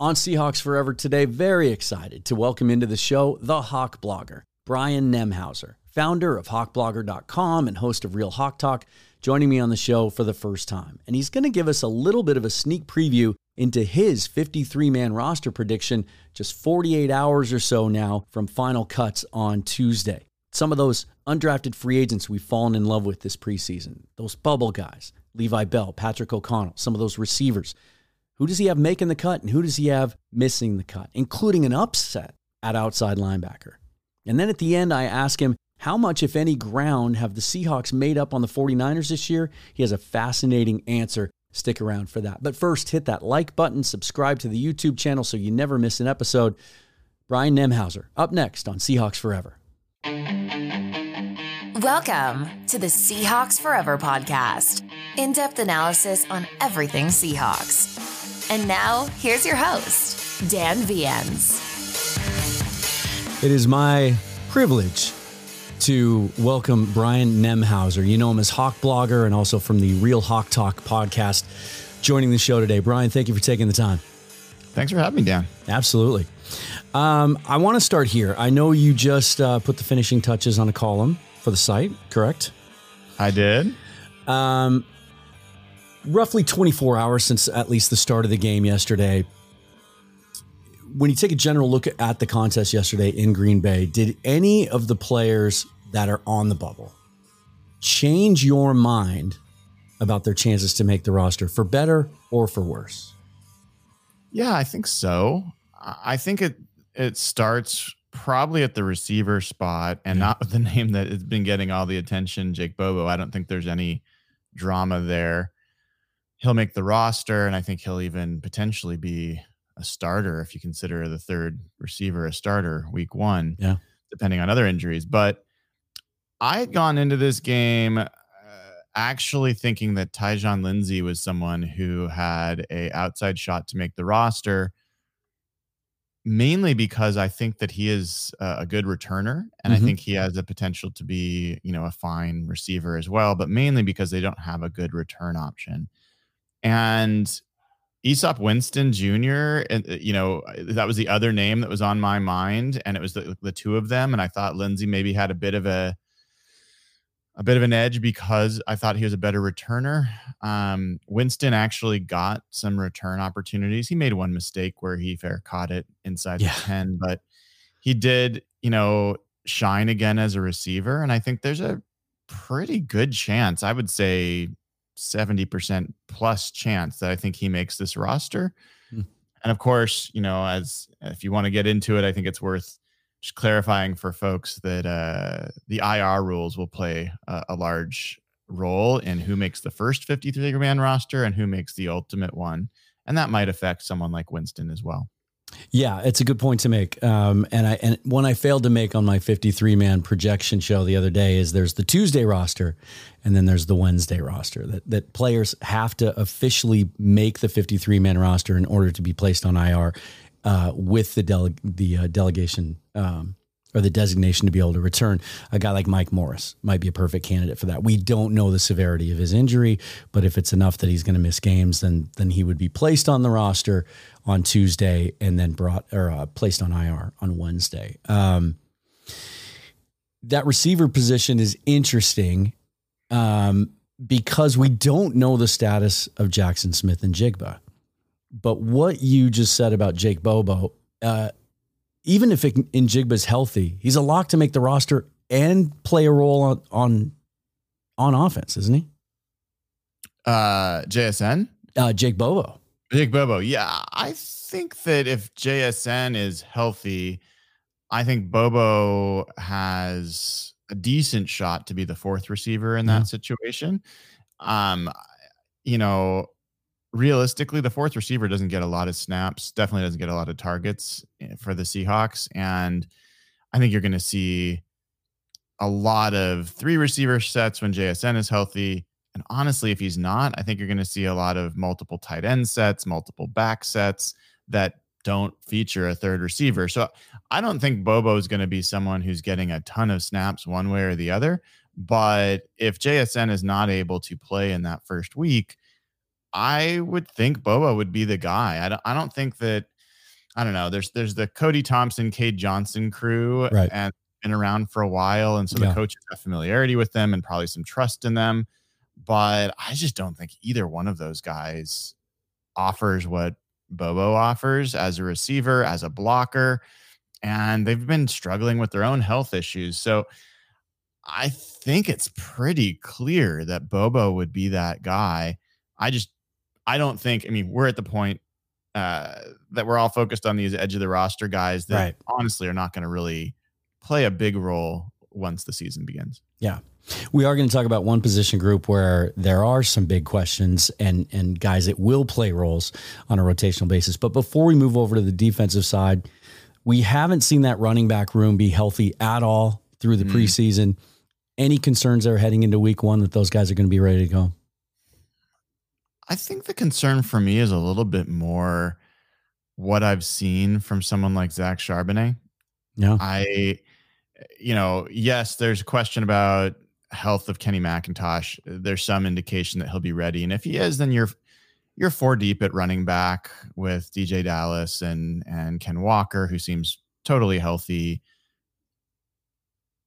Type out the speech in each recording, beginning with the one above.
On Seahawks Forever today, very excited to welcome into the show the Hawk blogger, Brian Nemhauser, founder of hawkblogger.com and host of Real Hawk Talk, joining me on the show for the first time. And he's going to give us a little bit of a sneak preview into his 53 man roster prediction just 48 hours or so now from final cuts on Tuesday. Some of those undrafted free agents we've fallen in love with this preseason, those bubble guys, Levi Bell, Patrick O'Connell, some of those receivers. Who does he have making the cut and who does he have missing the cut, including an upset at outside linebacker? And then at the end, I ask him, how much, if any, ground have the Seahawks made up on the 49ers this year? He has a fascinating answer. Stick around for that. But first, hit that like button, subscribe to the YouTube channel so you never miss an episode. Brian Nemhauser, up next on Seahawks Forever. Welcome to the Seahawks Forever podcast in depth analysis on everything Seahawks. And now, here's your host, Dan Viens. It is my privilege to welcome Brian Nemhauser. You know him as Hawk Blogger and also from the Real Hawk Talk podcast, joining the show today. Brian, thank you for taking the time. Thanks for having me, Dan. Absolutely. Um, I want to start here. I know you just uh, put the finishing touches on a column for the site, correct? I did. Um, roughly 24 hours since at least the start of the game yesterday. When you take a general look at the contest yesterday in Green Bay, did any of the players that are on the bubble change your mind about their chances to make the roster for better or for worse? Yeah, I think so. I think it it starts probably at the receiver spot and yeah. not with the name that has been getting all the attention, Jake Bobo. I don't think there's any drama there he'll make the roster, and I think he'll even potentially be a starter if you consider the third receiver a starter week one. Yeah, depending on other injuries. But I had gone into this game uh, actually thinking that Tyjon Lindsey was someone who had a outside shot to make the roster. Mainly because I think that he is a good returner, and mm-hmm. I think he has the potential to be, you know, a fine receiver as well. But mainly because they don't have a good return option. And Easop Winston Jr., and you know, that was the other name that was on my mind, and it was the, the two of them. And I thought Lindsey maybe had a bit of a a bit of an edge because I thought he was a better returner. Um, Winston actually got some return opportunities. He made one mistake where he fair caught it inside yeah. the 10, but he did, you know, shine again as a receiver. And I think there's a pretty good chance, I would say 70% plus chance that I think he makes this roster. Hmm. And of course, you know, as if you want to get into it, I think it's worth just clarifying for folks that uh, the IR rules will play a, a large role in who makes the first 53 man roster and who makes the ultimate one. And that might affect someone like Winston as well. Yeah, it's a good point to make. Um, and I and one I failed to make on my 53 man projection show the other day is there's the Tuesday roster, and then there's the Wednesday roster. That that players have to officially make the 53 man roster in order to be placed on IR uh, with the dele- the uh, delegation um, or the designation to be able to return. A guy like Mike Morris might be a perfect candidate for that. We don't know the severity of his injury, but if it's enough that he's going to miss games, then then he would be placed on the roster on Tuesday and then brought or uh, placed on IR on Wednesday. Um, that receiver position is interesting um, because we don't know the status of Jackson Smith-Njigba. But what you just said about Jake Bobo, uh, even if Njigba's healthy, he's a lock to make the roster and play a role on on, on offense, isn't he? Uh, JSN, uh, Jake Bobo, Jake Bobo. Yeah, I think that if JSN is healthy, I think Bobo has a decent shot to be the fourth receiver in that yeah. situation. Um, you know, realistically, the fourth receiver doesn't get a lot of snaps, definitely doesn't get a lot of targets eh, for the Seahawks. And I think you're going to see a lot of three receiver sets when JSN is healthy. And honestly, if he's not, I think you're going to see a lot of multiple tight end sets, multiple back sets that don't feature a third receiver. So I don't think Bobo is going to be someone who's getting a ton of snaps one way or the other. But if JSN is not able to play in that first week, I would think Bobo would be the guy. I don't, I don't think that I don't know. There's there's the Cody Thompson, Cade Johnson crew, Right. and been around for a while, and so the Yeah. coaches have familiarity with them and probably some trust in them. But I just don't think either one of those guys offers what Bobo offers as a receiver, as a blocker, and they've been struggling with their own health issues. So I think it's pretty clear that Bobo would be that guy. I just I don't think. I mean, we're at the point uh, that we're all focused on these edge of the roster guys that Right. honestly are not going to really play a big role once the season begins. Yeah. We are going to talk about one position group where there are some big questions and and guys that will play roles on a rotational basis. But before we move over to the defensive side, we haven't seen that running back room be healthy at all through the Mm. preseason. Any concerns there heading into week one that those guys are going to be ready to go? I think the concern for me is a little bit more what I've seen from someone like Zach Charbonnet. Yeah. I, you know, yes, there's a question about health of Kenny McIntosh. There's some indication that he'll be ready, and if he is, then you're you're four deep at running back with DeeJay Dallas and and Ken Walker, who seems totally healthy.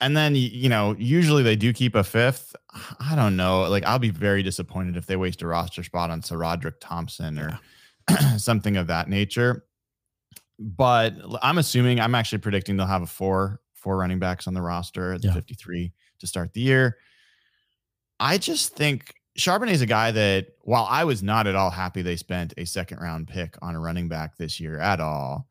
And then you know, usually they do keep a fifth. I don't know. Like I'll be very disappointed if they waste a roster spot on SaRodorick Thompson or something of that nature. But i'm assuming I'm actually predicting they'll have a four four running backs on the roster at the Yeah. 53 to start the year. I just think Charbonnet is a guy that while I was not at all happy they spent a second round pick on a running back this year at all,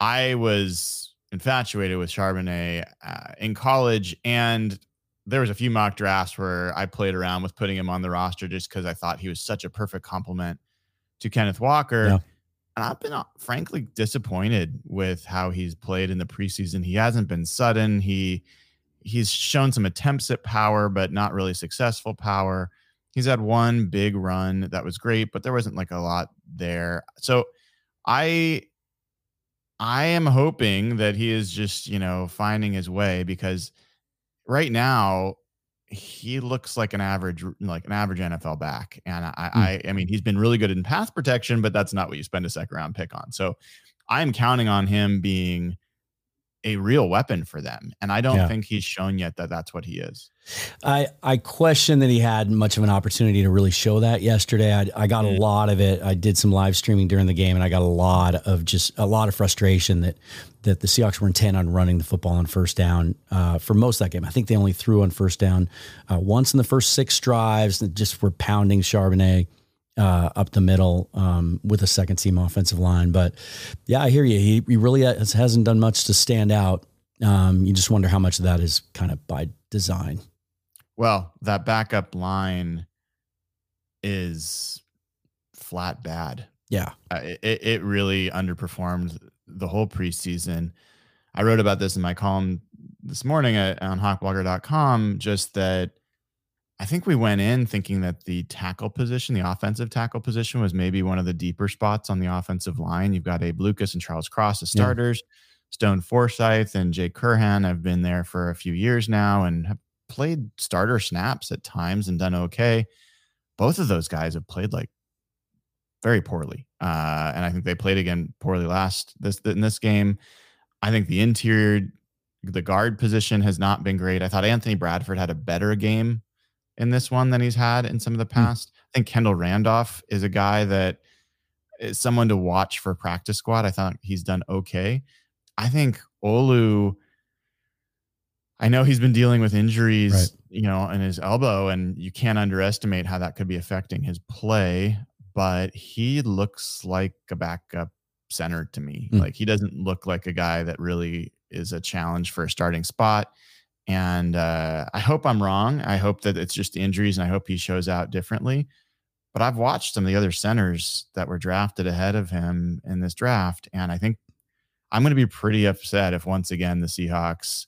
I was infatuated with Charbonnet uh, in college and there was a few mock drafts where I played around with putting him on the roster just because I thought he was such a perfect complement to Kenneth Walker. Yeah. And I've been uh, frankly disappointed with how he's played in the preseason. He hasn't been sudden. He he's shown some attempts at power, but not really successful power. He's had one big run that was great, but there wasn't like a lot there. So I I am hoping that he is just, you know, finding his way because right now he looks like an average like an average NFL back. And I Hmm. I, I mean he's been really good in pass protection, but that's not what you spend a second round pick on. So I'm counting on him being a real weapon for them. And I don't Yeah. think he's shown yet that that's what he is. I, I question that he had much of an opportunity to really show that yesterday. I, I got a Mm. lot of it. I did some live streaming during the game, and I got a lot of just a lot of frustration that that the Seahawks were intent on running the football on first down uh, for most of that game. I think they only threw on first down uh, once in the first six drives, and just were pounding Charbonnet uh, up the middle um, with a second team offensive line. But yeah, I hear you. He, he really has, hasn't done much to stand out. Um, you just wonder how much of that is kind of by design. Well, that backup line is flat bad. Yeah. Uh, it, it really underperformed the whole preseason. I wrote about this in my column this morning at, on hawkblogger.com, just that I think we went in thinking that the tackle position, the offensive tackle position, was maybe one of the deeper spots on the offensive line. You've got Abe Lucas and Charles Cross as Yeah. starters. Stone Forsyth and Jake Curhan have been there for a few years now and have played starter snaps at times and done okay. Both of those guys have played like very poorly, uh, and I think they played again poorly last this in this game. I think the interior, the guard position has not been great. I thought Anthony Bradford had a better game in this one than he's had in some of the past. I think Kendall Randolph is a guy that is someone to watch for practice squad. I thought he's done okay. I think Olu. I know he's been dealing with injuries, Right. you know, in his elbow, and you can't underestimate how that could be affecting his play. But he looks like a backup center to me. Mm. Like he doesn't look like a guy that really is a challenge for a starting spot. And uh, I hope I'm wrong. I hope that it's just the injuries, and I hope he shows out differently. But I've watched some of the other centers that were drafted ahead of him in this draft, and I think I'm going to be pretty upset if once again the Seahawks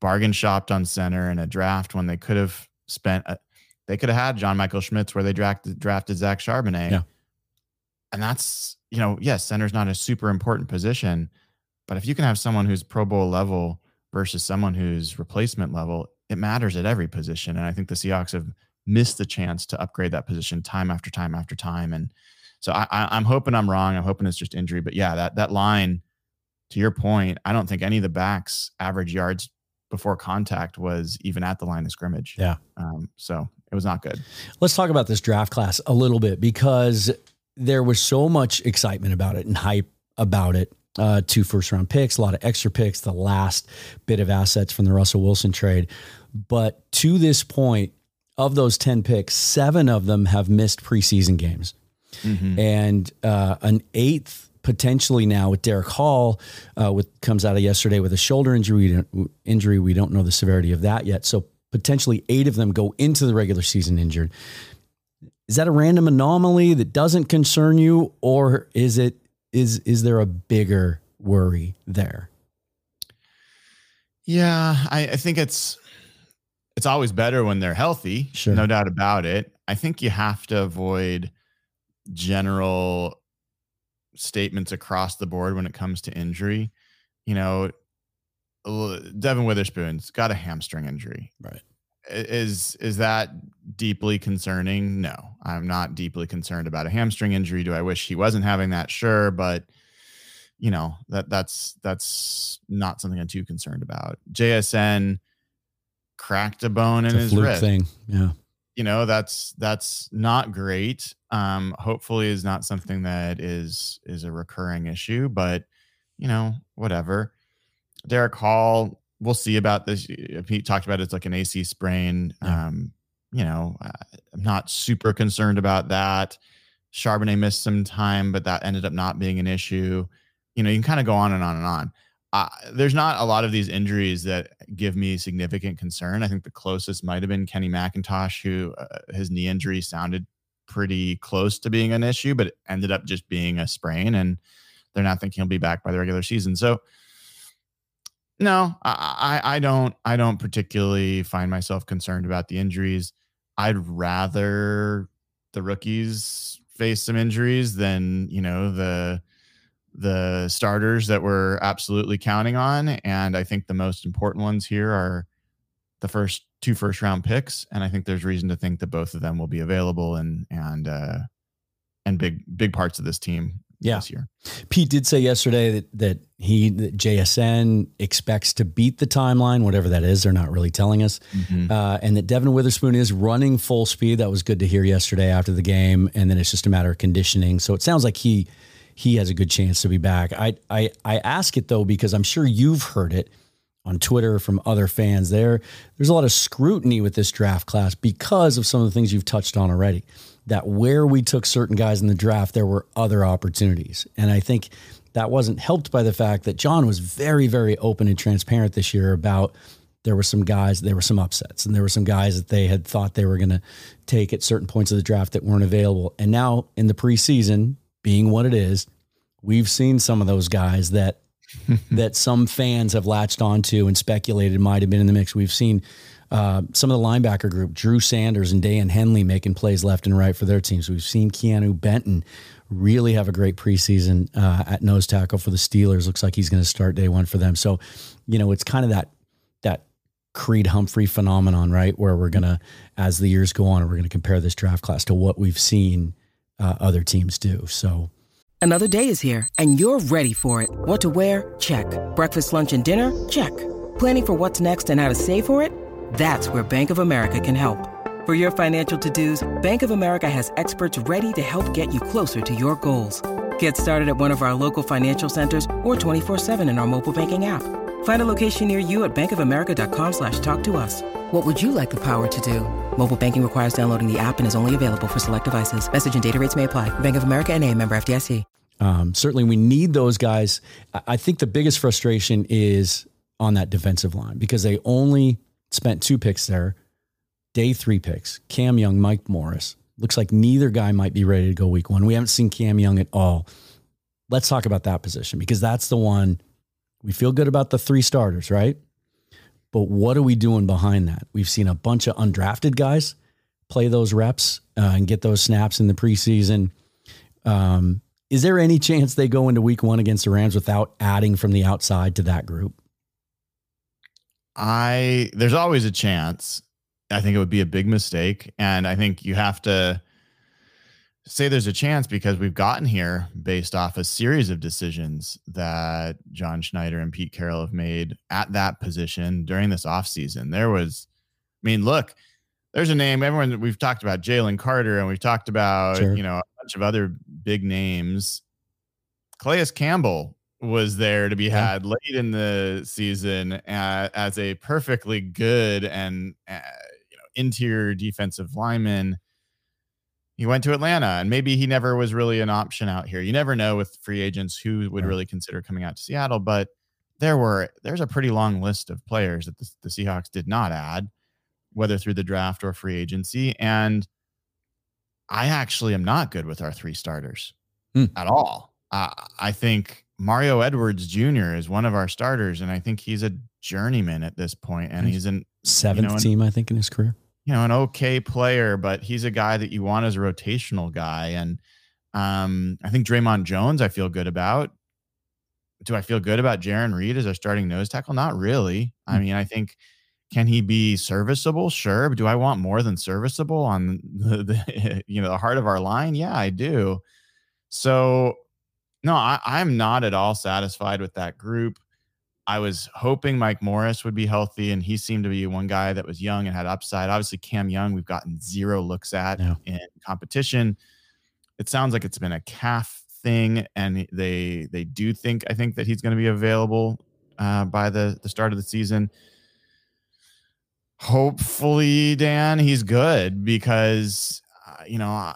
bargain shopped on center in a draft when they could have spent. A, they could have had John Michael Schmitz where they drafted drafted Zach Charbonnet. Yeah. And that's, you know, yes, center's not a super important position, but if you can have someone who's Pro Bowl level versus someone who's replacement level, it matters at every position. And I think the Seahawks have missed the chance to upgrade that position time after time after time. And So I, I, am hoping I'm wrong. I'm hoping it's just injury. But yeah, that that line, to your point, I don't think any of the backs average yards before contact was even at the line of scrimmage. Yeah. Um, so it was not good. Let's talk about this draft class a little bit because there was so much excitement about it and hype about it. Uh, two first round picks, a lot of extra picks, the last bit of assets from the Russell Wilson trade. But to this point, of those 10 picks, seven of them have missed preseason games. Mm-hmm. And uh, an eighth potentially now with Derick Hall, uh, with comes out of yesterday with a shoulder injury. Injury, we don't know the severity of that yet. So potentially eight of them go into the regular season injured. Is that a random anomaly that doesn't concern you, or is it is is there a bigger worry there? Yeah, I, I think it's it's always better when they're healthy. Sure. No doubt about it. I think you have to avoid general statements across the board when it comes to injury. You know, Devon Witherspoon's got a hamstring injury. Right. Is is that deeply concerning? No, I'm not deeply concerned about a hamstring injury. Do I wish he wasn't having that? Sure, but you know that that's that's not something I'm too concerned about. JSN cracked a bone in his wrist. Thing. Yeah. You know, that's that's not great. Um, hopefully is not something that is is a recurring issue, but you know, whatever. Derick Hall, we'll see about this. Pete talked about it, it's like an AC sprain. Yeah. Um, you know, I'm not super concerned about that. Charbonnet missed some time, but that ended up not being an issue. You know, you can kind of go on and on and on uh, there's not a lot of these injuries that give me significant concern. I think the closest might have been Kenny McIntosh, who uh, his knee injury sounded pretty close to being an issue, but it ended up just being a sprain, and they're not thinking he'll be back by the regular season. So, no, I, I, I don't I don't particularly find myself concerned about the injuries. I'd rather the rookies face some injuries than you know the the starters that we're absolutely counting on. And I think the most important ones here are the first two first round picks. And I think there's reason to think that both of them will be available and and uh and big big parts of this team yeah. this year. Pete did say yesterday that that he that JSN expects to beat the timeline, whatever that is. They're not really telling us, mm-hmm. uh, and that Devon Witherspoon is running full speed. That was good to hear yesterday after the game. And then it's just a matter of conditioning. So it sounds like he he has a good chance to be back. I I I ask it though because I'm sure you've heard it on Twitter from other fans. There there's a lot of scrutiny with this draft class because of some of the things you've touched on already. That where we took certain guys in the draft, there were other opportunities. And I think that wasn't helped by the fact that John was very, very open and transparent this year about there were some guys, there were some upsets, and there were some guys that they had thought they were going to take at certain points of the draft that weren't available. And now in the preseason, being what it is, we've seen some of those guys that that some fans have latched onto and speculated might have been in the mix. We've seen uh, some of the linebacker group, Drew Sanders and Daiyan Henley, making plays left and right for their teams. We've seen Keanu Benton really have a great preseason uh, at nose tackle for the Steelers. Looks like he's going to start day one for them. So, you know, it's kind of that that Creed Humphrey phenomenon, right? Where we're gonna, as the years go on, we're going to compare this draft class to what we've seen uh, other teams do. So another day is here, and you're ready for it. What to wear? Check. Breakfast, lunch, and dinner? Check. Planning for what's next and how to save for it? That's where Bank of America can help. For your financial to-dos, Bank of America has experts ready to help get you closer to your goals. Get started at one of our local financial centers or 24-7 in our mobile banking app. Find a location near you at bankofamerica.com slash talk to us. What would you like the power to do? Mobile banking requires downloading the app and is only available for select devices. Message and data rates may apply. Bank of America and a member FDIC. Um, certainly we need those guys. I think the biggest frustration is on that defensive line because they only spent two picks there. Day three picks, Cam Young, Mike Morris. Looks like neither guy might be ready to go week one. We haven't seen Cam Young at all. Let's talk about that position because that's the one we feel good about the three starters, right? But what are we doing behind that? We've seen a bunch of undrafted guys play those reps uh, and get those snaps in the preseason. Um, is there any chance they go into week one against the Rams without adding from the outside to that group? I there's always a chance. I think it would be a big mistake, and I think you have to say there's a chance because we've gotten here based off a series of decisions that John Schneider and Pete Carroll have made at that position during this offseason. There was, I mean, look, there's a name everyone we've talked about Jalen Carter and we've talked about, sure. you know, a bunch of other big names. Calais Campbell was there to be yeah. had late in the season uh, as a perfectly good and uh, you know interior defensive lineman he went to Atlanta and maybe he never was really an option out here. You never know with free agents who would really consider coming out to Seattle, but there were there's a pretty long list of players that the, the Seahawks did not add, whether through the draft or free agency. And I actually am not good with our three starters hmm. at all. Uh, I think Mario Edwards Jr. is one of our starters, and I think he's a journeyman at this point, and he's in seventh you know, team, I think, in his career you know, an okay player, but he's a guy that you want as a rotational guy. And um, I think Dre'Mont Jones, I feel good about. Do I feel good about Jarran Reed as our starting nose tackle? Not really. I hmm. mean, I think can he be serviceable? Sure. But do I want more than serviceable on the, the you know the heart of our line? Yeah, I do. So no, I, I'm not at all satisfied with that group. I was hoping Mike Morris would be healthy, and he seemed to be one guy that was young and had upside. Obviously, Cam Young, we've gotten zero looks at yeah. in competition. It sounds like it's been a calf thing, and they they do think I think that he's going to be available uh, by the the start of the season. Hopefully, Dan, he's good because uh, you know I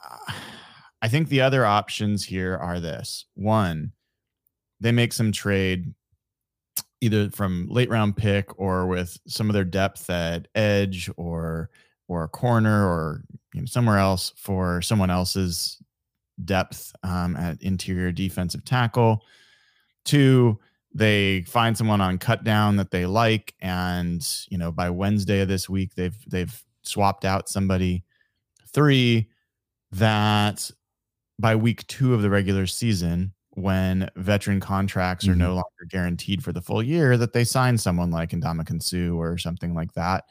think the other options here are this: one, they make some trade either from late round pick or with some of their depth at edge or or a corner or you know, somewhere else for someone else's depth um, at interior defensive tackle. Two, they find someone on cut down that they like, and you know by Wednesday of this week they've they've swapped out somebody. Three, that by week two of the regular season, when veteran contracts are mm-hmm. no longer guaranteed for the full year that they sign someone like Ndamukong Suh or something like that.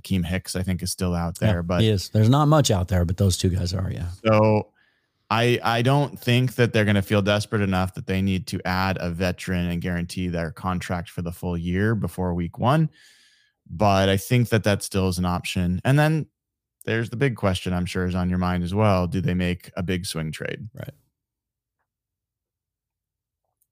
Akiem Hicks, I think, is still out there, yeah, but he is. There's not much out there, but those two guys are, yeah. So I I don't think that they're going to feel desperate enough that they need to add a veteran and guarantee their contract for the full year before week one. But I think that that still is an option. And then there's the big question I'm sure is on your mind as well. Do they make a big swing trade? Right.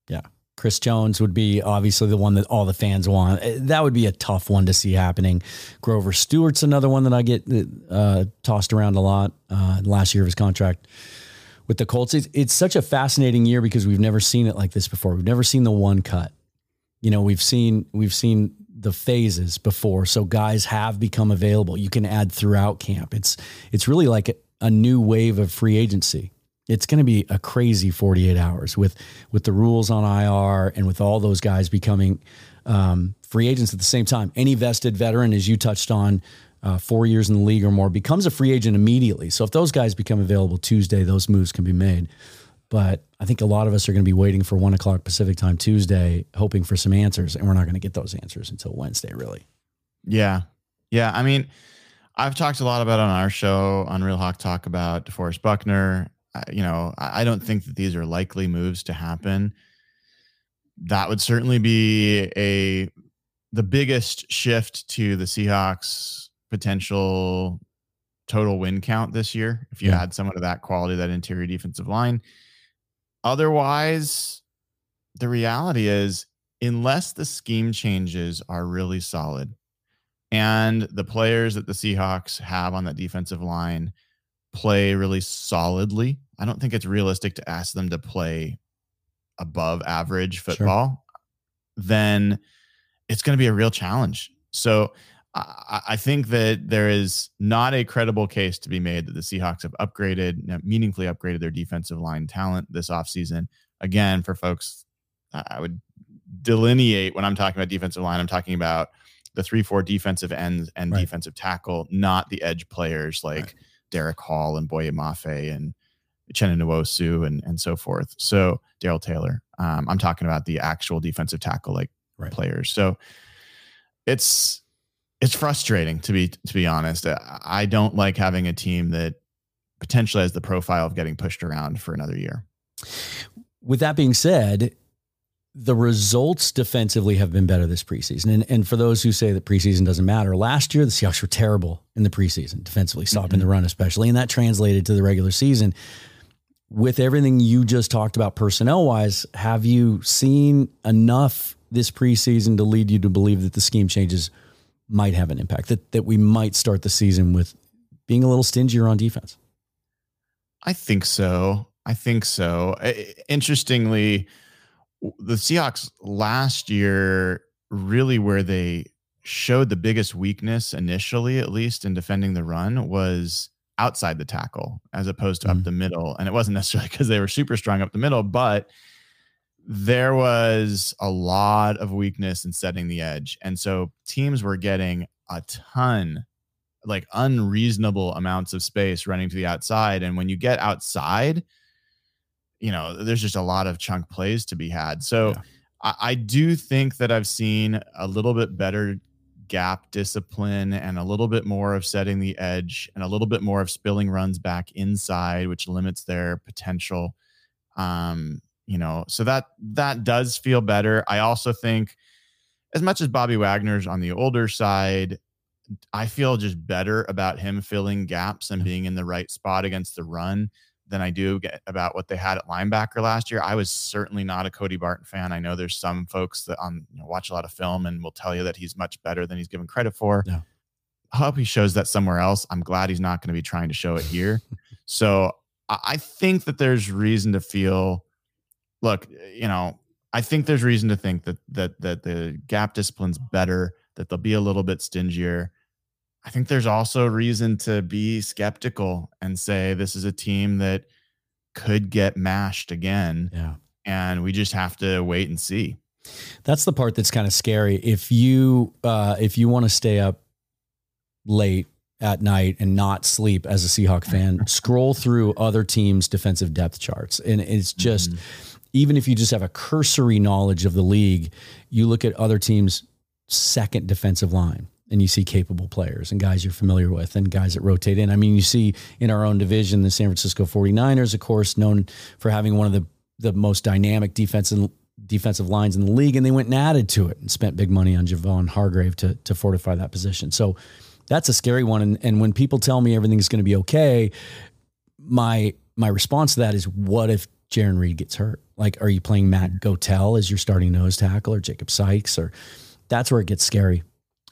Yeah. Chris Jones would be obviously the one that all the fans want. Eh, that would be a tough one to see happening. Grover Stewart's another one that I get uh, tossed around a lot. Uh, last year of his contract with the Colts. It's, it's such a fascinating year because we've never seen it like this before. We've never seen the one cut. You know, we've seen we've seen the phases before, so guys have become available. You can add throughout camp. It's it's really like a, a new wave of free agency it's going to be a crazy 48 hours with with the rules on IR and with all those guys becoming um, free agents at the same time. Any vested veteran, as you touched on, uh, four years in the league or more, becomes a free agent immediately. So if those guys become available Tuesday, those moves can be made. But I think a lot of us are going to be waiting for one o'clock Pacific time Tuesday, hoping for some answers, and we're not going to get those answers until Wednesday, really. Yeah, yeah. I mean, I've talked a lot about on our show on Real Hawk Talk about DeForest Buckner you know, I don't think that these are likely moves to happen. That would certainly be a the biggest shift to the Seahawks potential total win count this year if you yeah. had someone of that quality that interior defensive line. Otherwise, the reality is unless the scheme changes are really solid and the players that the Seahawks have on that defensive line play really solidly. I don't think it's realistic to ask them to play above average football. Sure. Then it's going to be a real challenge. So I, I, think that there is not a credible case to be made that the Seahawks have upgraded, meaningfully upgraded their defensive line talent this offseason. Again, for folks, I would delineate when I'm talking about defensive line, I'm talking about the three, four defensive ends and right. defensive tackle, not the edge players like right. Derick Hall and Boye Mafe and Nwosu and and so forth. So Darrell Taylor. Um, I'm talking about the actual defensive tackle like right. players. So it's it's frustrating to be to be honest. I don't like having a team that potentially has the profile of getting pushed around for another year. With that being said, the results defensively have been better this preseason. And, and for those who say that preseason doesn't matter, last year the Seahawks were terrible in the preseason, defensively, stopping mm-hmm. the run, especially. And that translated to the regular season. With everything you just talked about personnel wise, have you seen enough this preseason to lead you to believe that the scheme changes might have an impact, that, that we might start the season with being a little stingier on defense? I think so. I think so. Interestingly, the Seahawks last year really where they showed the biggest weakness initially, at least in defending the run, was outside the tackle as opposed to mm-hmm. up the middle. And it wasn't necessarily because they were super strong up the middle, but there was a lot of weakness in setting the edge. And so teams were getting a ton, like unreasonable amounts of space running to the outside. And when you get outside, you know, there's just a lot of chunk plays to be had. So yeah. I, I do think that I've seen a little bit better gap discipline and a little bit more of setting the edge and a little bit more of spilling runs back inside, which limits their potential. Um, you know, so that that does feel better. I also think as much as Bobby Wagner's on the older side, I feel just better about him filling gaps and being in the right spot against the run than I do get about what they had at linebacker last year. I was certainly not a Cody Barton fan. I know there's some folks that on you know, watch a lot of film and will tell you that he's much better than he's given credit for. Yeah. I hope he shows that somewhere else. I'm glad he's not going to be trying to show it here. so I think that there's reason to feel. Look, you know, I think there's reason to think that that that the gap discipline's better. That they'll be a little bit stingier. I think there's also reason to be skeptical and say this is a team that could get mashed again. Yeah. And we just have to wait and see. That's the part that's kind of scary. If you uh, if you want to stay up late at night and not sleep as a Seahawk fan, scroll through other teams' defensive depth charts. And it's just mm-hmm. Even if you just have a cursory knowledge of the league, you look at other teams' second defensive line and you see capable players and guys you're familiar with and guys that rotate in. I mean, you see in our own division, the San Francisco 49ers, of course, known for having one of the, the most dynamic defensive defensive lines in the league, and they went and added to it and spent big money on Javon Hargrave to, to fortify that position. So that's a scary one. And, and when people tell me everything's going to be okay, my my response to that is, what if Jarran Reed gets hurt? Like, are you playing Matt Gotel as your starting nose tackle or Jacob Sykes? Or that's where it gets scary.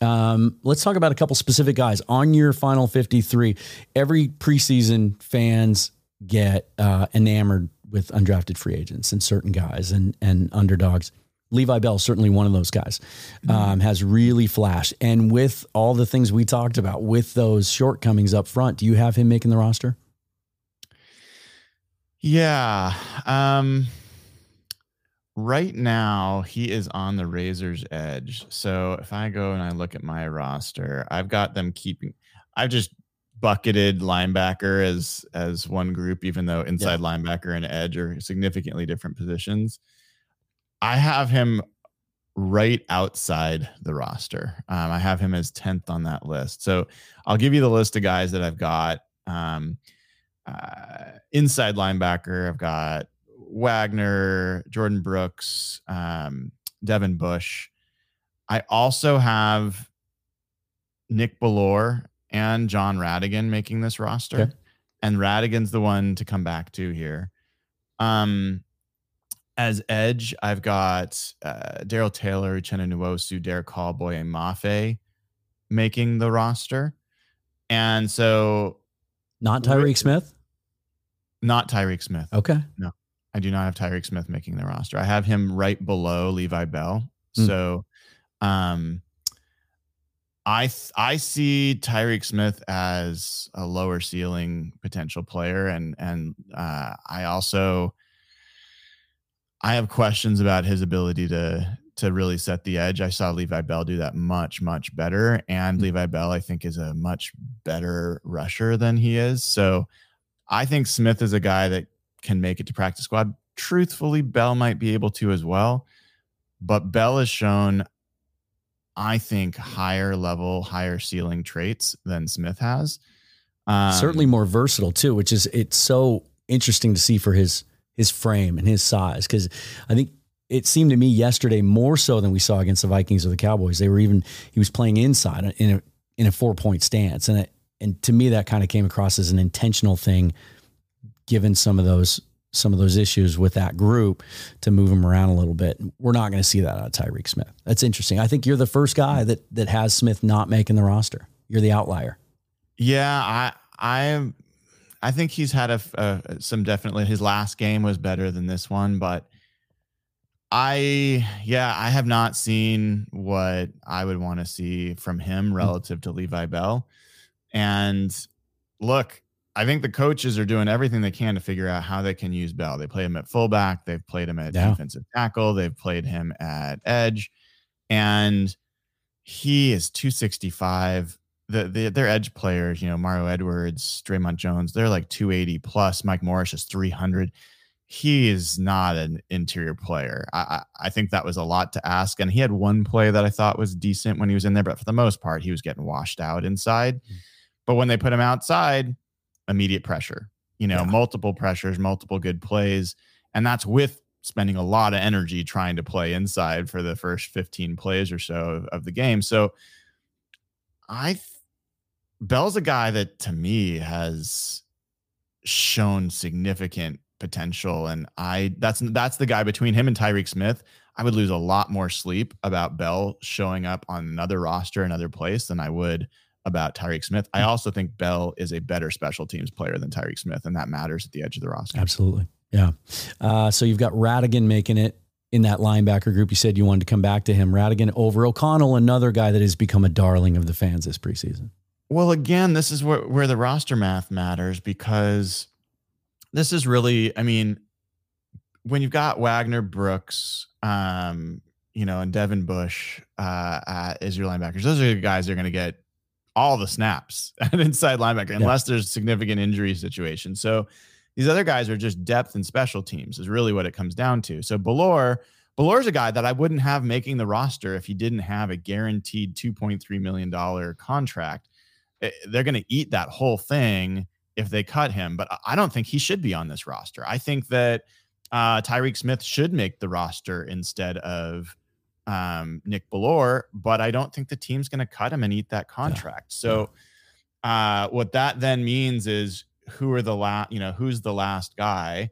Um, let's talk about a couple specific guys on your final 53. Every preseason fans get uh, enamored with undrafted free agents and certain guys and, and underdogs. Levi Bell, certainly one of those guys, mm-hmm. um, has really flashed. And with all the things we talked about, with those shortcomings up front, do you have him making the roster? Yeah. Um, right now he is on the razor's edge. So if I go and I look at my roster, I've got them keeping I've just bucketed linebacker as as one group even though inside yeah. linebacker and edge are significantly different positions. I have him right outside the roster. Um, I have him as 10th on that list. So I'll give you the list of guys that I've got. Um, uh, inside linebacker, I've got Wagner, Jordyn Brooks, um, Devin Bush. I also have Nick Bellore and Jon Rhattigan making this roster. Okay. And Rhattigan's the one to come back to here. Um, as edge, I've got uh, Darrell Taylor, Uchenna Nwosu, Derick Hall, and Mafe making the roster. And so. Not Tyreke Smith? Not Tyreke Smith. Okay. No. I do not have Tyreke Smith making the roster. I have him right below Levi Bell. Mm. So um I th- I see Tyreke Smith as a lower ceiling potential player and and uh, I also I have questions about his ability to to really set the edge. I saw Levi Bell do that much much better and mm. Levi Bell I think is a much better rusher than he is. So I think Smith is a guy that can make it to practice squad. Truthfully, Bell might be able to as well, but Bell has shown, I think, higher level, higher ceiling traits than Smith has. Um, Certainly more versatile too, which is it's so interesting to see for his his frame and his size because I think it seemed to me yesterday more so than we saw against the Vikings or the Cowboys. They were even he was playing inside in a in a four point stance, and it, and to me that kind of came across as an intentional thing, given some of those some of those issues with that group to move him around a little bit. We're not going to see that out of Tyreke Smith. That's interesting. I think you're the first guy that that has Smith not making the roster. You're the outlier. Yeah, I I I think he's had a, a some definitely his last game was better than this one, but I yeah, I have not seen what I would want to see from him hmm. relative to Levi Bell. And look, I think the coaches are doing everything they can to figure out how they can use Bell. They play him at fullback, they've played him at yeah. defensive tackle, they've played him at edge, and he is 265. The, the their edge players, you know, Mario Edwards, Dre'Mont Jones, they're like 280 plus. Mike Morris is 300. He is not an interior player. I, I, I think that was a lot to ask. And he had one play that I thought was decent when he was in there, but for the most part, he was getting washed out inside. Mm-hmm. But when they put him outside, immediate pressure, you know, yeah. multiple pressures, multiple good plays. And that's with spending a lot of energy trying to play inside for the first 15 plays or so of, of the game. So I, th- Bell's a guy that to me has shown significant potential. And I, that's, that's the guy between him and Tyreke Smith. I would lose a lot more sleep about Bell showing up on another roster, another place than I would about Tyreke Smith. I also think Bell is a better special teams player than Tyreke Smith, and that matters at the edge of the roster. Absolutely. Yeah. Uh, so you've got Rhattigan making it in that linebacker group. You said you wanted to come back to him. Rhattigan over O'Connell, another guy that has become a darling of the fans this preseason. Well, again, this is where, where the roster math matters because this is really, I mean, when you've got Wagner, Brooks, um, you know, and Devin Bush uh, as your linebackers, those are the guys that are going to get all the snaps at inside linebacker unless yeah. there's significant injury situation. So these other guys are just depth and special teams is really what it comes down to. So Bellore, Bellore's a guy that I wouldn't have making the roster if he didn't have a guaranteed $2.3 million contract. Eh, they're going to eat that whole thing if they cut him, but I don't think he should be on this roster. I think that uh, Tyreke Smith should make the roster instead of um, Nick Bellore, but I don't think the team's going to cut him and eat that contract. Yeah. So, uh, what that then means is who are the last, you know, who's the last guy?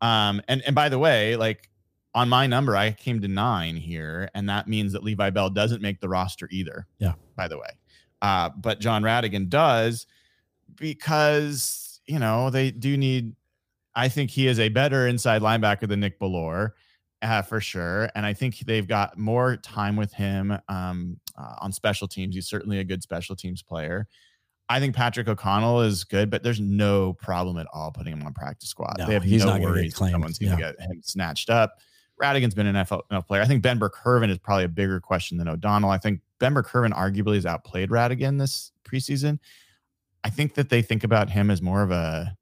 Um, and and by the way, like on my number, I came to nine here, and that means that Levi Bell doesn't make the roster either. Yeah. By the way, uh, but Jon Rhattigan does because you know they do need. I think he is a better inside linebacker than Nick Bellore uh, for sure. And I think they've got more time with him um, uh, on special teams. He's certainly a good special teams player. I think Patrick O'Connell is good, but there's no problem at all putting him on practice squad. No, they have he's no not worries someone's going to yeah. get him snatched up. Rhattigan's been an NFL player. I think Ben Burr-Kirven is probably a bigger question than O'Donnell. I think Ben Burr-Kirven arguably has outplayed Rhattigan this preseason. I think that they think about him as more of a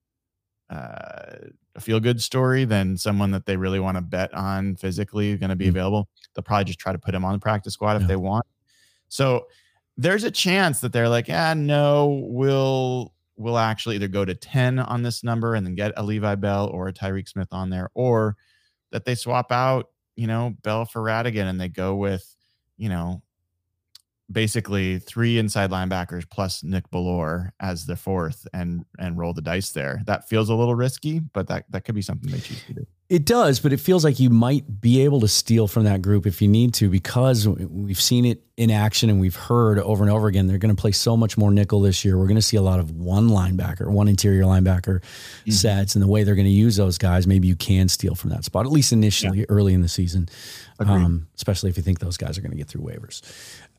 uh, a feel good story than someone that they really want to bet on physically going to be mm-hmm. available. They'll probably just try to put him on the practice squad if they want. So there's a chance that they're like, ah, no, we'll we'll actually either go to 10 on this number and then get a Levi Bell or a Tyreke Smith on there, or that they swap out, you know, Bell for Rhattigan and they go with, you know, basically three inside linebackers plus Nick Bellore as the fourth and and roll the dice there. That feels a little risky, but that that could be something they choose to do. It does, but it feels like you might be able to steal from that group if you need to because we've seen it in action and we've heard over and over again they're going to play so much more nickel this year. We're going to see a lot of one linebacker, one interior linebacker mm-hmm. sets and the way they're going to use those guys, maybe you can steal from that spot at least initially yeah. early in the season. Um, especially if you think those guys are going to get through waivers.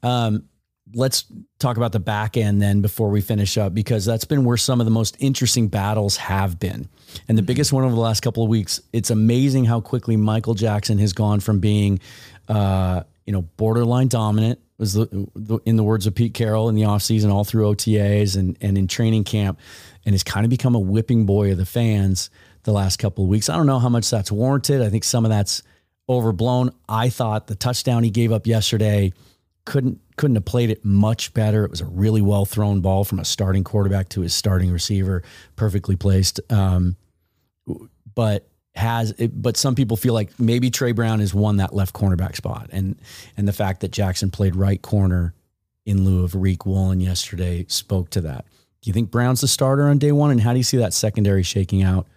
Um, let's talk about the back end then before we finish up because that's been where some of the most interesting battles have been. And the mm-hmm. biggest one over the last couple of weeks, it's amazing how quickly Michael Jackson has gone from being uh, you know, borderline dominant was the, the, in the words of Pete Carroll in the offseason all through OTAs and and in training camp and has kind of become a whipping boy of the fans the last couple of weeks. I don't know how much that's warranted. I think some of that's overblown. I thought the touchdown he gave up yesterday couldn't couldn't have played it much better. It was a really well thrown ball from a starting quarterback to his starting receiver, perfectly placed. Um, but has it, but some people feel like maybe Tre Brown has won that left cornerback spot, and and the fact that Jackson played right corner in lieu of Riq Woolen yesterday spoke to that. Do you think Brown's the starter on day one, and how do you see that secondary shaking out,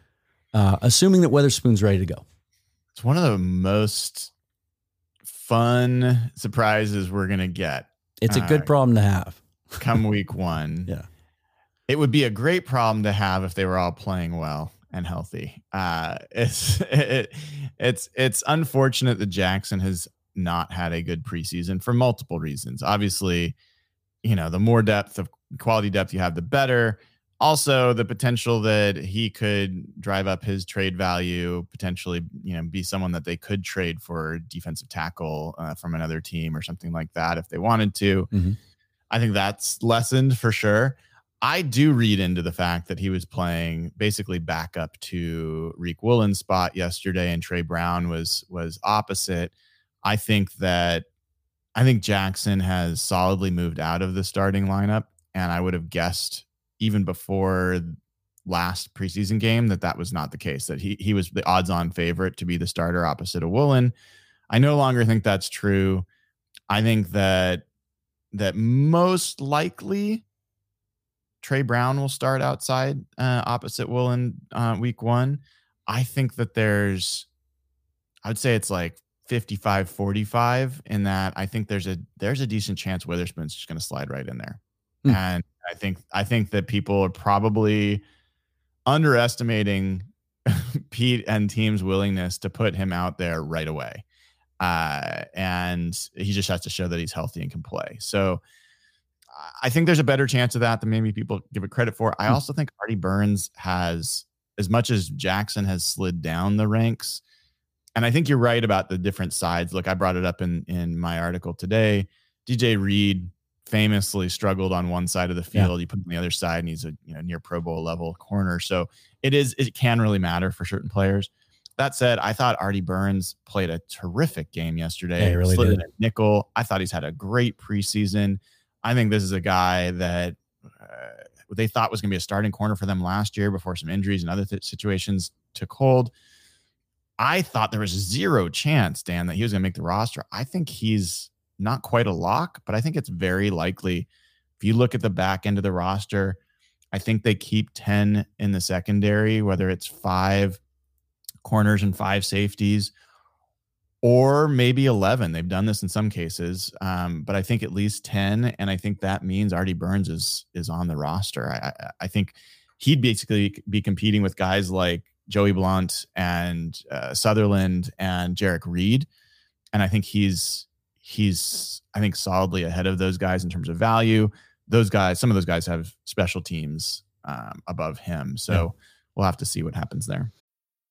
uh, assuming that Witherspoon's ready to go? It's one of the most fun surprises we're gonna get. It's a good uh, problem to have. come week one. Yeah. It would be a great problem to have if they were all playing well and healthy. Uh, it's it, it's it's unfortunate that Jackson has not had a good preseason for multiple reasons. Obviously, you know, the more depth of quality depth you have, the better. Also, the potential that he could drive up his trade value, potentially, you know, be someone that they could trade for defensive tackle uh, from another team or something like that if they wanted to. Mm-hmm. I think that's lessened for sure. I do read into the fact that he was playing basically backup to Riq Woolen's spot yesterday, and Tre Brown was was opposite. I think that I think Jackson has solidly moved out of the starting lineup, and I would have guessed even before last preseason game that that was not the case. That he he was the odds-on favorite to be the starter opposite of Woolen. I no longer think that's true. I think that that most likely Tre Brown will start outside uh, opposite Woolen uh, week one. I think that there's, I would say it's like 55 45 in that I think there's a there's a decent chance Witherspoon's just going to slide right in there. Hmm. And I think I think that people are probably underestimating Pete and team's willingness to put him out there right away. Uh, and he just has to show that he's healthy and can play. So I think there's a better chance of that than maybe people give it credit for. I hmm. also think Artie Burns has, as much as Jackson has slid down the ranks, and I think you're right about the different sides. Look, I brought it up in in my article today. DJ Reed famously struggled on one side of the field. Yeah. You put him on the other side, and he's a you know near Pro Bowl level corner. So it is it can really matter for certain players. That said, I thought Artie Burns played a terrific game yesterday. Yeah, really did. nickel. I thought he's had a great preseason. I think this is a guy that uh, they thought was going to be a starting corner for them last year before some injuries and other th- situations took hold. I thought there was zero chance, Dan, that he was going to make the roster. I think he's not quite a lock, but I think it's very likely. If you look at the back end of the roster, I think they keep 10 in the secondary, whether it's five corners and five safeties or maybe 11. They've done this in some cases, um, but I think at least 10. And I think that means Artie Burns is is on the roster. I, I, I think he'd basically be competing with guys like Joey Blount and uh, Sutherland and Jerrick Reed. And I think he's he's I think solidly ahead of those guys in terms of value. Those guys, some of those guys have special teams um, above him. So yeah. we'll have to see what happens there.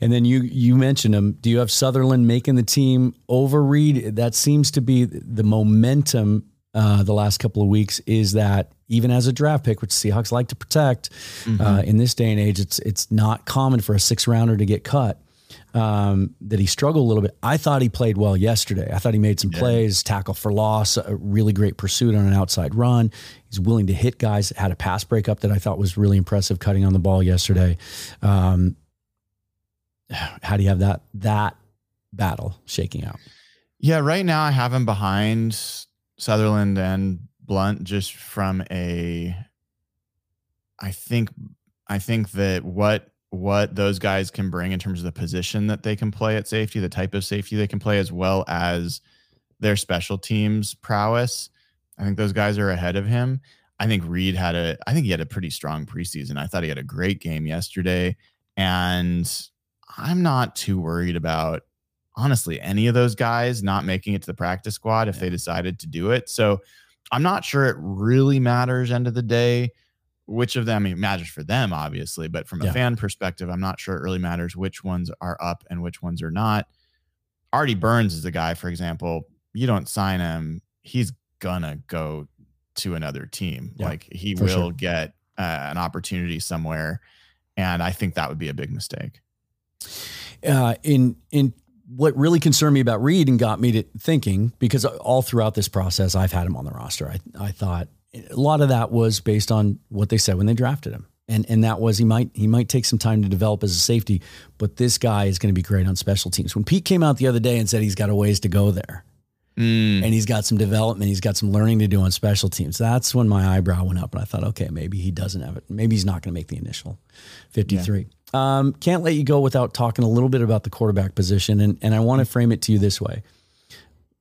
And then you you mentioned him. Do you have Sutherland making the team over Reed? That seems to be the momentum uh, the last couple of weeks. Is that even as a draft pick, which Seahawks like to protect mm-hmm. uh, in this day and age, it's it's not common for a six rounder to get cut. Um, that he struggled a little bit. I thought he played well yesterday. I thought he made some yeah. plays, tackle for loss, a really great pursuit on an outside run. He's willing to hit guys. Had a pass breakup that I thought was really impressive, cutting on the ball yesterday. Um, how do you have that that battle shaking out? Yeah, right now I have him behind Sutherland and Blount just from a I think I think that what what those guys can bring in terms of the position that they can play at safety, the type of safety they can play, as well as their special teams prowess. I think those guys are ahead of him. I think Reed had a I think he had a pretty strong preseason. I thought he had a great game yesterday. And I'm not too worried about honestly any of those guys not making it to the practice squad if yeah. they decided to do it. So I'm not sure it really matters end of the day which of them I mean, matters for them obviously, but from a yeah. fan perspective, I'm not sure it really matters which ones are up and which ones are not. Artie Burns is a guy, for example, you don't sign him, he's gonna go to another team. Yeah, like he will sure. get uh, an opportunity somewhere, and I think that would be a big mistake. Uh, in in what really concerned me about Reed and got me to thinking because all throughout this process I've had him on the roster. I I thought a lot of that was based on what they said when they drafted him. And and that was he might he might take some time to develop as a safety, but this guy is going to be great on special teams. When Pete came out the other day and said he's got a ways to go there, Mm. And he's got some development. He's got some learning to do on special teams. That's when my eyebrow went up, and I thought, okay, maybe he doesn't have it. Maybe he's not going to make the initial 53. Yeah. Um, can't let you go without talking a little bit about the quarterback position, and and I want to frame it to you this way.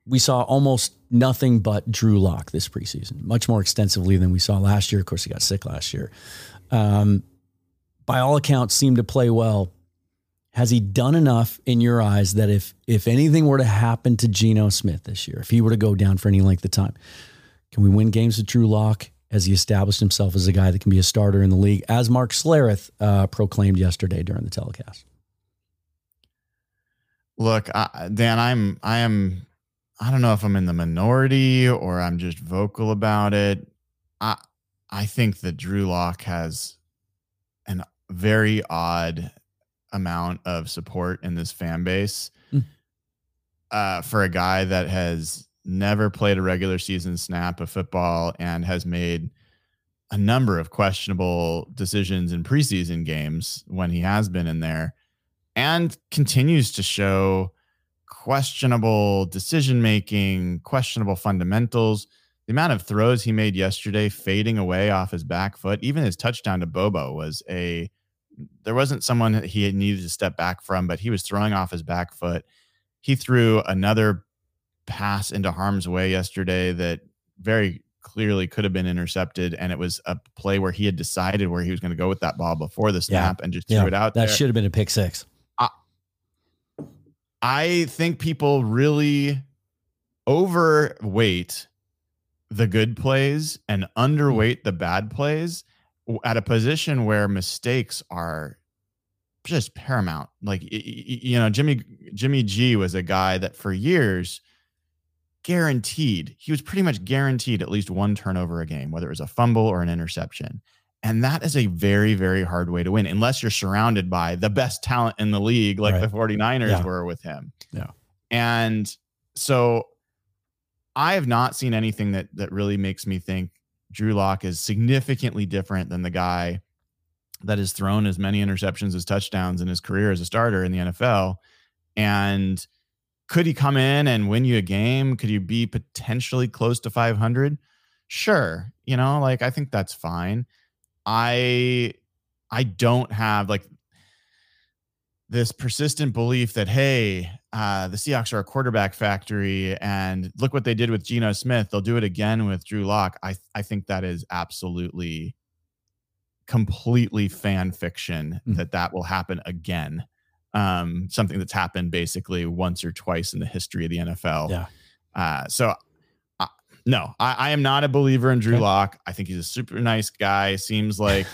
We saw almost nothing but Drew Lock this preseason, much more extensively than we saw last year. Of course, he got sick last year. Um, by all accounts, seemed to play well has he done enough in your eyes that if if anything were to happen to Geno Smith this year, if he were to go down for any length of time, can we win games with Drew Lock? Has he established himself as a guy that can be a starter in the league, as Mark Schlereth uh, proclaimed yesterday during the telecast? Look, uh, Dan, I'm I am I don't know if I'm in the minority or I'm just vocal about it. I I think that Drew Lock has an very odd amount of support in this fan base mm. uh, for a guy that has never played a regular season snap of football and has made a number of questionable decisions in preseason games when he has been in there and continues to show questionable decision making, questionable fundamentals. The amount of throws he made yesterday fading away off his back foot, even his touchdown to Bobo was a there wasn't someone he needed to step back from, but he was throwing off his back foot. He threw another pass into harm's way yesterday that very clearly could have been intercepted. And it was a play where he had decided where he was going to go with that ball before the snap yeah. and just yeah. threw it out there. that there. should have been a pick six. I, I think people really overweight the good plays and hmm. underweight the bad plays at a position where mistakes are just paramount. Like you know, Jimmy Jimmy G was a guy that for years guaranteed he was pretty much guaranteed at least one turnover a game, whether it was a fumble or an interception. And that is a very, very hard way to win unless you're surrounded by the best talent in the league, like right. the 49ers yeah. were with him. Yeah. And so I have not seen anything that that really makes me think Drew Lock is significantly different than the guy that has thrown as many interceptions as touchdowns in his career as a starter in the NFL. And could he come in and win you a game? Could you be potentially close to 500? Sure. You know, like I think that's fine. I I don't have like this persistent belief that hey, uh, the Seahawks are a quarterback factory, and look what they did with Geno Smith. They'll do it again with Drew Lock. I I think that is absolutely, completely fan fiction mm-hmm. that that will happen again. Um, something that's happened basically once or twice in the history of the NFL. Yeah. Uh, so uh, no, I, I, am not a believer in Drew Lock. I think he's a super nice guy. Seems like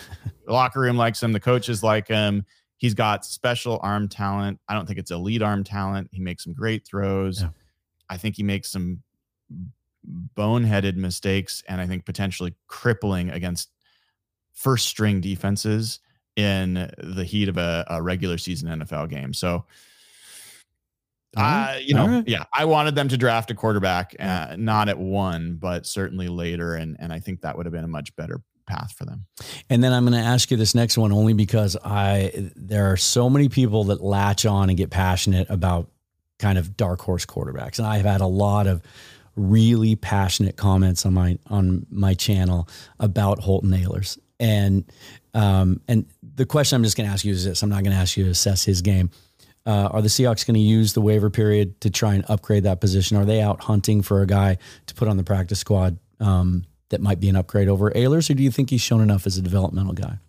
the locker room likes him. The coaches like him. He's got special arm talent. I don't think it's elite arm talent. He makes some great throws. Yeah. I think he makes some boneheaded mistakes and I think potentially crippling against first string defenses in the heat of a, a regular season NFL game. So, uh, you know, right. yeah, I wanted them to draft a quarterback, uh, not at one, but certainly later, and and I think that would have been a much better path for them. And then I'm going to ask you this next one only because I there are so many people that latch on and get passionate about kind of dark horse quarterbacks, and I've had a lot of really passionate comments on my on my channel about Holton Ahlers. And um, and the question I'm just going to ask you is this: I'm not going to ask you to assess his game. Uh, are the Seahawks going to use the waiver period to try and upgrade that position? Are they out hunting for a guy to put on the practice squad um, that might be an upgrade over Ahlers, or do you think he's shown enough as a developmental guy?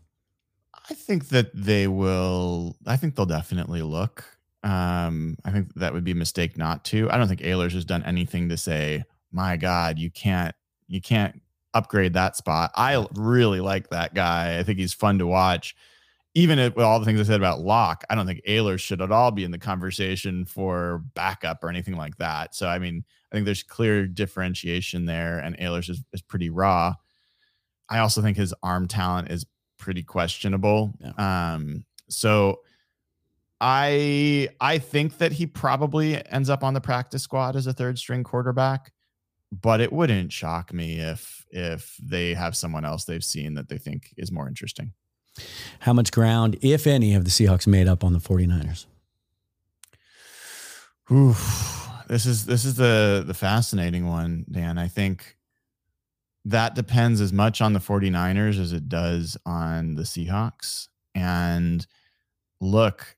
I think that they will. I think they'll definitely look. Um, I think that would be a mistake not to. I don't think Ahlers has done anything to say, my God, you can't, you can't upgrade that spot. I really like that guy. I think he's fun to watch. Even with all the things I said about Lock, I don't think Ahlers should at all be in the conversation for backup or anything like that. So, I mean, I think there's clear differentiation there, and Ahlers is, is pretty raw. I also think his arm talent is pretty questionable. Yeah. Um, so I I think that he probably ends up on the practice squad as a third string quarterback, but it wouldn't shock me if if they have someone else they've seen that they think is more interesting. How much ground, if any, have the Seahawks made up on the 49ers? Oof. This is this is the the fascinating one, Dan. I think that depends as much on the 49ers as it does on the Seahawks. And look,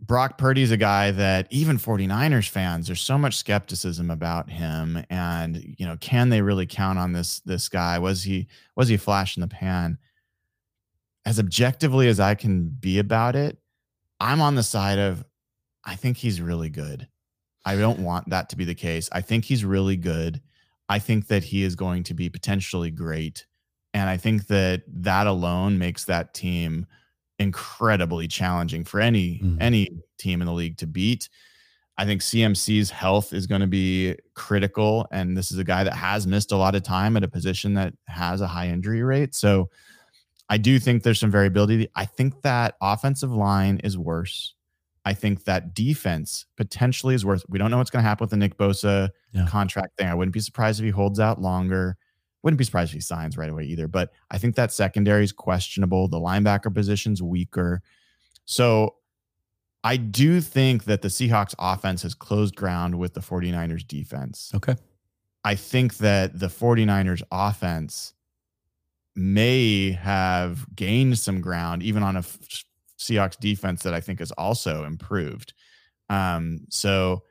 Brock Purdy's a guy that even 49ers fans, there's so much skepticism about him. And, you know, can they really count on this this guy? Was he was he flash in the pan? As objectively as I can be about it, I'm on the side of I think he's really good. I don't want that to be the case. I think he's really good. I think that he is going to be potentially great. And I think that that alone makes that team incredibly challenging for any mm. any team in the league to beat. I think CMC's health is going to be critical and this is a guy that has missed a lot of time at a position that has a high injury rate. So I do think there's some variability. I think that offensive line is worse. I think that defense potentially is worth. We don't know what's going to happen with the Nick Bosa yeah. contract thing. I wouldn't be surprised if he holds out longer. Wouldn't be surprised if he signs right away either. But I think that secondary is questionable. The linebacker position's weaker. So I do think that the Seahawks offense has closed ground with the 49ers defense. Okay. I think that the 49ers offense may have gained some ground even on a Seahawks defense that I think has also improved. Um, so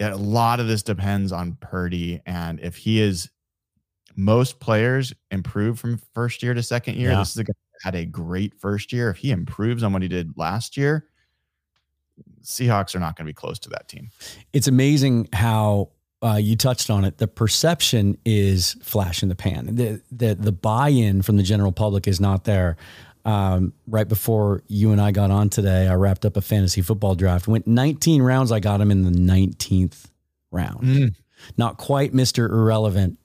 yeah, a lot of this depends on Purdy. And if he is most players improve from first year to second year. Yeah. This is a guy that had a great first year. If he improves on what he did last year, Seahawks are not going to be close to that team. It's amazing how uh, you touched on it. The perception is flash in the pan. The the, the buy in from the general public is not there. Um, right before you and I got on today, I wrapped up a fantasy football draft. Went 19 rounds. I got him in the 19th round. Mm. Not quite Mr. Irrelevant,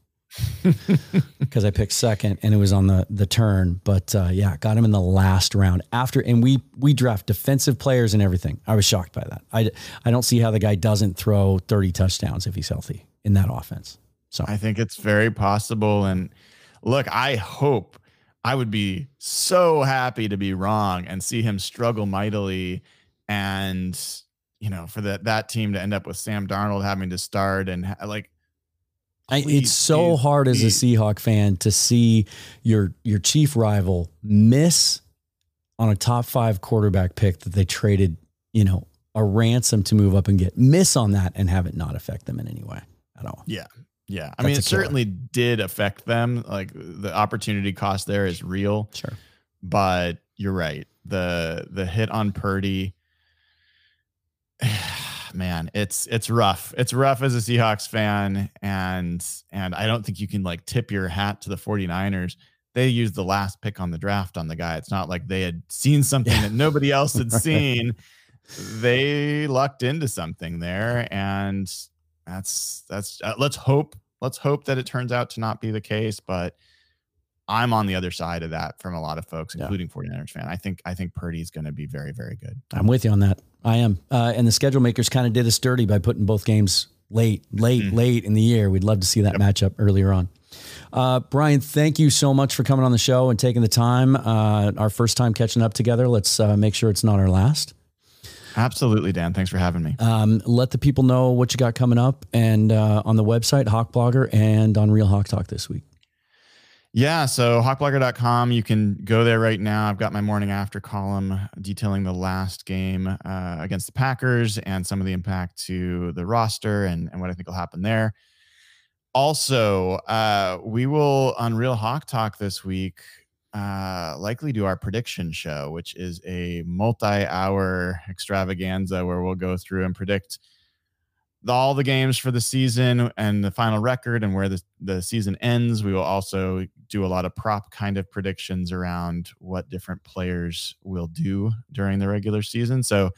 because I picked second and it was on the the turn. But uh, yeah, got him in the last round after, and we we draft defensive players and everything. I was shocked by that. I I don't see how the guy doesn't throw thirty touchdowns if he's healthy in that offense. So I think it's very possible. And look, I hope I would be so happy to be wrong and see him struggle mightily, and you know, for that that team to end up with Sam Darnold having to start and like I, it's so please, hard please. as a Seahawk fan to see your your chief rival miss on a top five quarterback pick that they traded, you know, a ransom to move up and get. Miss on that and have it not affect them in any way at all. Yeah. Yeah. I That's mean, it certainly did affect them. Like the opportunity cost there is real. Sure. But you're right. The the hit on Purdy man, it's it's rough. It's rough as a Seahawks fan and and I don't think you can like tip your hat to the 49ers. They used the last pick on the draft on the guy. It's not like they had seen something yeah. that nobody else had seen. They lucked into something there and that's that's uh, let's hope let's hope that it turns out to not be the case, but I'm on the other side of that from a lot of folks, including yeah. 49ers fan. I think I think Purdy's going to be very, very good. I'm with you on that. I am. Uh, and the schedule makers kind of did us dirty by putting both games late, late, mm-hmm. late in the year. We'd love to see that yep. matchup earlier on. Uh, Brian, thank you so much for coming on the show and taking the time. Uh, our first time catching up together. Let's uh, make sure it's not our last. Absolutely, Dan. Thanks for having me. Um, let the people know what you got coming up and uh, on the website, Hawk Blogger, and on Real Hawk Talk this week. Yeah, so hawkblogger.com, you can go there right now. I've got my morning after column detailing the last game uh, against the Packers and some of the impact to the roster and, and what I think will happen there. Also, uh, we will on Real Hawk Talk this week uh, likely do our prediction show, which is a multi-hour extravaganza where we'll go through and predict the, all the games for the season and the final record and where the, the season ends. We will also do a lot of prop kind of predictions around what different players will do during the regular season. So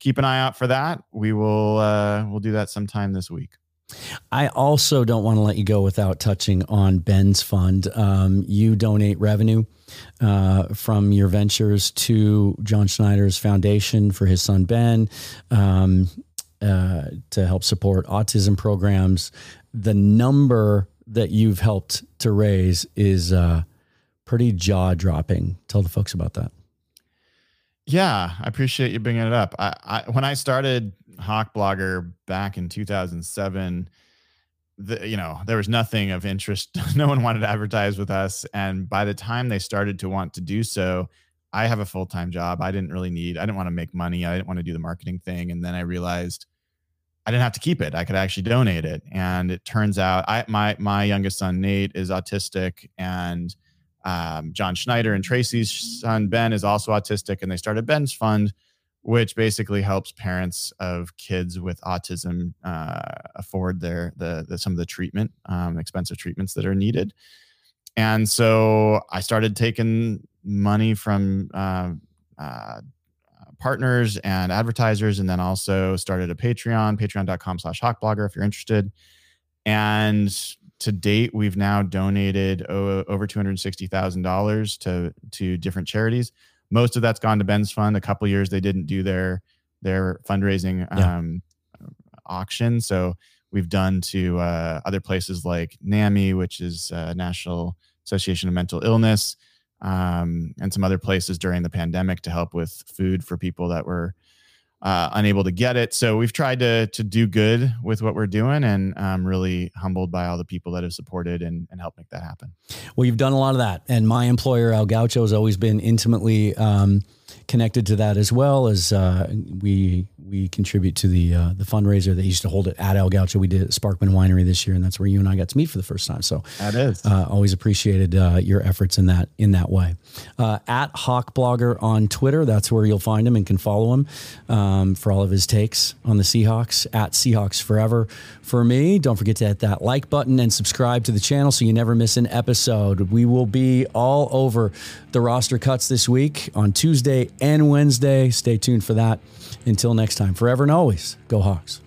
keep an eye out for that. We will uh, we'll do that sometime this week. I also don't want to let you go without touching on Ben's fund. Um, you donate revenue uh, from your ventures to John Schneider's foundation for his son Ben um, uh, to help support autism programs. The number that you've helped to raise is uh, pretty jaw dropping. Tell the folks about that. Yeah, I appreciate you bringing it up. I, I when I started Hawk Blogger back in 2007, the, you know, there was nothing of interest. no one wanted to advertise with us. And by the time they started to want to do so, I have a full time job. I didn't really need, I didn't want to make money. I didn't want to do the marketing thing. And then I realized I didn't have to keep it. I could actually donate it. And it turns out I, my, my youngest son, Nate, is autistic and um, John Schneider and Tracy's son, Ben, is also autistic. And they started Ben's Fund which basically helps parents of kids with autism uh, afford their the, the, some of the treatment, um, expensive treatments that are needed. And so I started taking money from uh, uh, partners and advertisers, and then also started a Patreon, patreon.com/slash hawkblogger if you're interested. And to date, we've now donated over two hundred sixty thousand dollars to to different charities most of that's gone to Ben's fund. A couple years they didn't do their their fundraising yeah. um, auction, so we've done to uh, other places like NAMI, which is uh, National Association of Mental Illness, um, and some other places during the pandemic to help with food for people that were uh, unable to get it. So we've tried to to do good with what we're doing, and I'm really humbled by all the people that have supported and, and helped make that happen. Well, you've done a lot of that, and my employer El Gaucho has always been intimately um, connected to that as well as uh, we we contribute to the uh, the fundraiser that used to hold it at El Gaucho. We did at Sparkman Winery this year, and that's where you and I got to meet for the first time. So that is uh, always appreciated uh, your efforts in that in that way. Uh, at Hawk Blogger on Twitter, that's where you'll find him and can follow him um, for all of his takes on the Seahawks. At Seahawks Forever for me. Don't forget to hit that like button and subscribe to the channel so you never miss an episode. We will be all over the roster cuts this week on and Wednesday. Stay tuned for that. Until next time, forever and always, go Hawks.